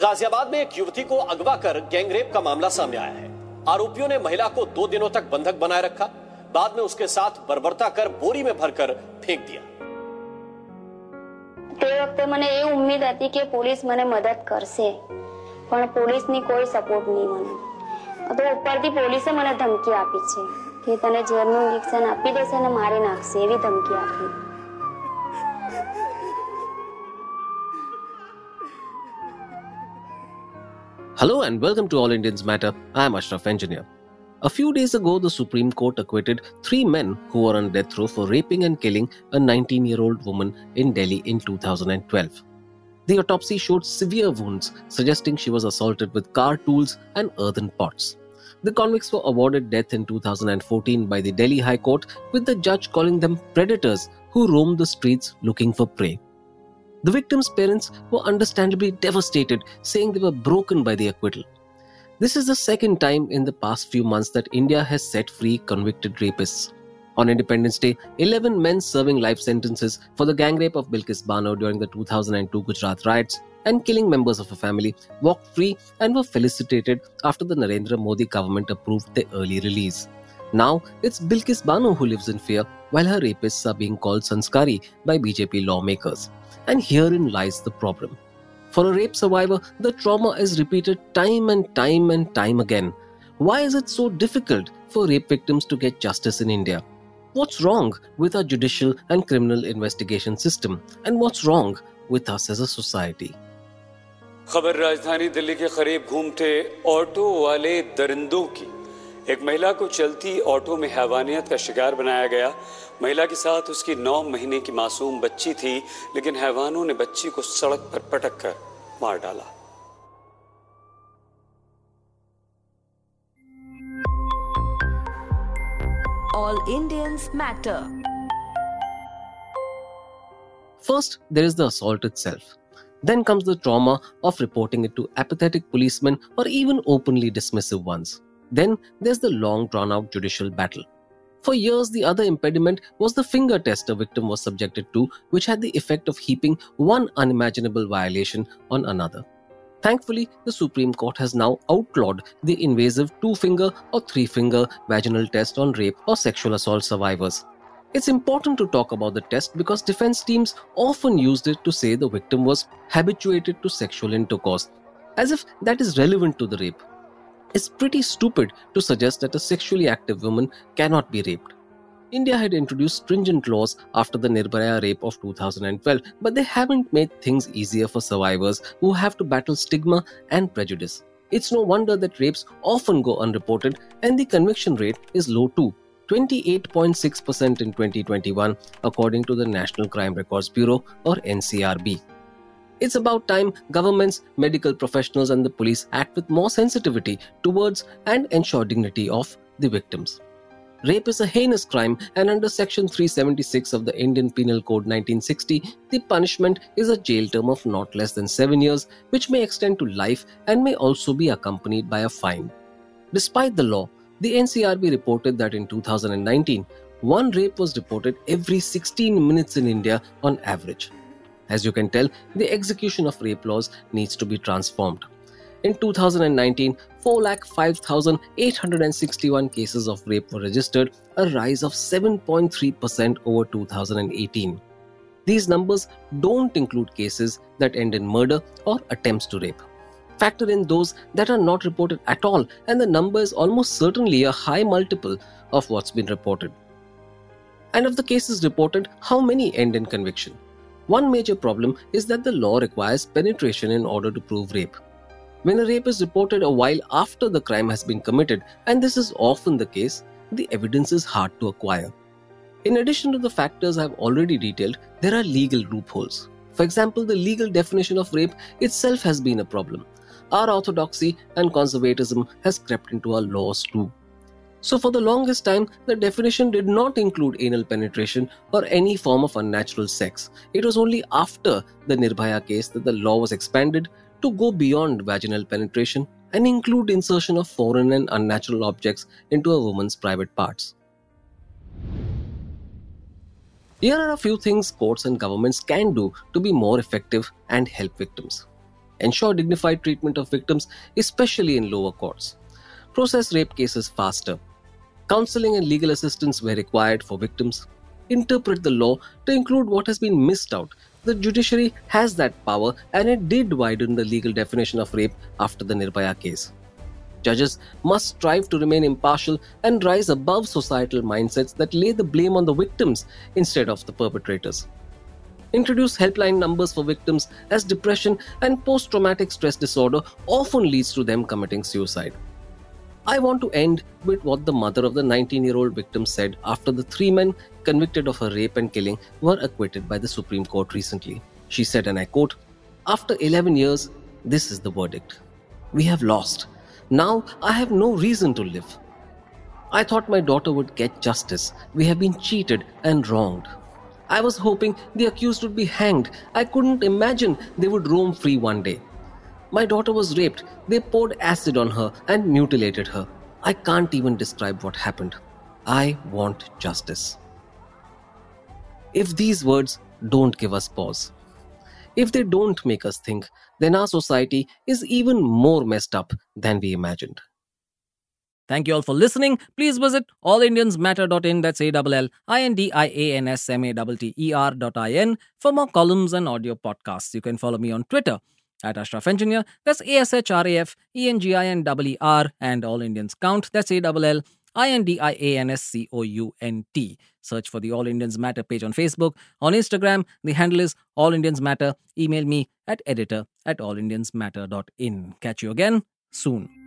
गाजियाबाद में एक युवती को अगवा कर गैंगरेप का मामला सामने आया है आरोपियों ने महिला को दो दिनों तक बंधक बनाए रखा बाद में उसके साथ बर्बरता कर बोरी में भरकर फेंक दिया તે વખતે મને એ ઉમ્મીદ હતી કે પોલીસ મને મદદ કરશે પણ પોલીસની કોઈ સપોર્ટ નહીં મને તો ઉપરથી પોલીસે મને ધમકી આપી છે કે તને ઝેરનું ઇન્જેક્શન આપી દેશે અને મારી નાખશે એવી ધમકી આપી Hello and welcome to All Indians Matter. I am Ashraf Engineer. A few days ago, the Supreme Court acquitted three men who were on death row for raping and killing a 19 year old woman in Delhi in 2012. The autopsy showed severe wounds, suggesting she was assaulted with car tools and earthen pots. The convicts were awarded death in 2014 by the Delhi High Court, with the judge calling them predators who roamed the streets looking for prey. The victims' parents were understandably devastated, saying they were broken by the acquittal. This is the second time in the past few months that India has set free convicted rapists. On Independence Day, 11 men serving life sentences for the gang rape of Bilkis Bano during the 2002 Gujarat riots and killing members of a family walked free and were felicitated after the Narendra Modi government approved their early release. Now, it's Bilkis Bano who lives in fear while her rapists are being called Sanskari by BJP lawmakers. And herein lies the problem. For a rape survivor, the trauma is repeated time and time and time again. Why is it so difficult for rape victims to get justice in India? What's wrong with our judicial and criminal investigation system? And what's wrong with us as a society? खबर राजधानी दिल्ली के करीब घूमते auto वाले दरिंदों की एक महिला को चलती ऑटो में हैवानियत का शिकार बनाया गया महिला के साथ उसकी नौ महीने की मासूम बच्ची थी लेकिन हैवानों ने बच्ची को सड़क पर पटक कर मार डाला All Indians matter. First, there is the assault itself. Then comes the trauma of reporting it to apathetic policemen or even openly dismissive ones. Then there's the long drawn out judicial battle. For years, the other impediment was the finger test a victim was subjected to, which had the effect of heaping one unimaginable violation on another. Thankfully, the Supreme Court has now outlawed the invasive two finger or three finger vaginal test on rape or sexual assault survivors. It's important to talk about the test because defense teams often used it to say the victim was habituated to sexual intercourse, as if that is relevant to the rape. It's pretty stupid to suggest that a sexually active woman cannot be raped. India had introduced stringent laws after the Nirbhaya rape of 2012, but they haven't made things easier for survivors who have to battle stigma and prejudice. It's no wonder that rapes often go unreported and the conviction rate is low too. 28.6% in 2021, according to the National Crime Records Bureau or NCRB. It's about time governments, medical professionals, and the police act with more sensitivity towards and ensure dignity of the victims. Rape is a heinous crime, and under Section 376 of the Indian Penal Code 1960, the punishment is a jail term of not less than seven years, which may extend to life and may also be accompanied by a fine. Despite the law, the NCRB reported that in 2019, one rape was reported every 16 minutes in India on average. As you can tell, the execution of rape laws needs to be transformed. In 2019, 4,05,861 cases of rape were registered, a rise of 7.3% over 2018. These numbers don't include cases that end in murder or attempts to rape. Factor in those that are not reported at all, and the number is almost certainly a high multiple of what's been reported. And of the cases reported, how many end in conviction? One major problem is that the law requires penetration in order to prove rape. When a rape is reported a while after the crime has been committed, and this is often the case, the evidence is hard to acquire. In addition to the factors I have already detailed, there are legal loopholes. For example, the legal definition of rape itself has been a problem. Our orthodoxy and conservatism has crept into our laws too. So, for the longest time, the definition did not include anal penetration or any form of unnatural sex. It was only after the Nirbhaya case that the law was expanded to go beyond vaginal penetration and include insertion of foreign and unnatural objects into a woman's private parts. Here are a few things courts and governments can do to be more effective and help victims. ensure dignified treatment of victims, especially in lower courts, process rape cases faster, counseling and legal assistance were required for victims, interpret the law to include what has been missed out. The judiciary has that power and it did widen the legal definition of rape after the Nirbhaya case. Judges must strive to remain impartial and rise above societal mindsets that lay the blame on the victims instead of the perpetrators. Introduce helpline numbers for victims as depression and post traumatic stress disorder often leads to them committing suicide. I want to end with what the mother of the 19 year old victim said after the three men convicted of her rape and killing were acquitted by the Supreme Court recently. She said, and I quote, After 11 years, this is the verdict. We have lost. Now I have no reason to live. I thought my daughter would get justice. We have been cheated and wronged. I was hoping the accused would be hanged. I couldn't imagine they would roam free one day. My daughter was raped. They poured acid on her and mutilated her. I can't even describe what happened. I want justice. If these words don't give us pause, if they don't make us think, then our society is even more messed up than we imagined. Thank you all for listening. Please visit allindiansmatter.in, that's A-L-L-I-N-D-I-A-N-S-M-A-T-T-E-R dot I-N for more columns and audio podcasts. You can follow me on Twitter at Ashraf Engineer, that's A-S-H-R-A-F-E-N-G-I-N-E-R, and All Indians Count, that's A-L-L-I-N-D-I-A-N-S-C-O-U-N-T. Search for the All Indians Matter page on Facebook. On Instagram, the handle is All Indians Matter. Email me at editor at allindiansmatter.in. Catch you again soon.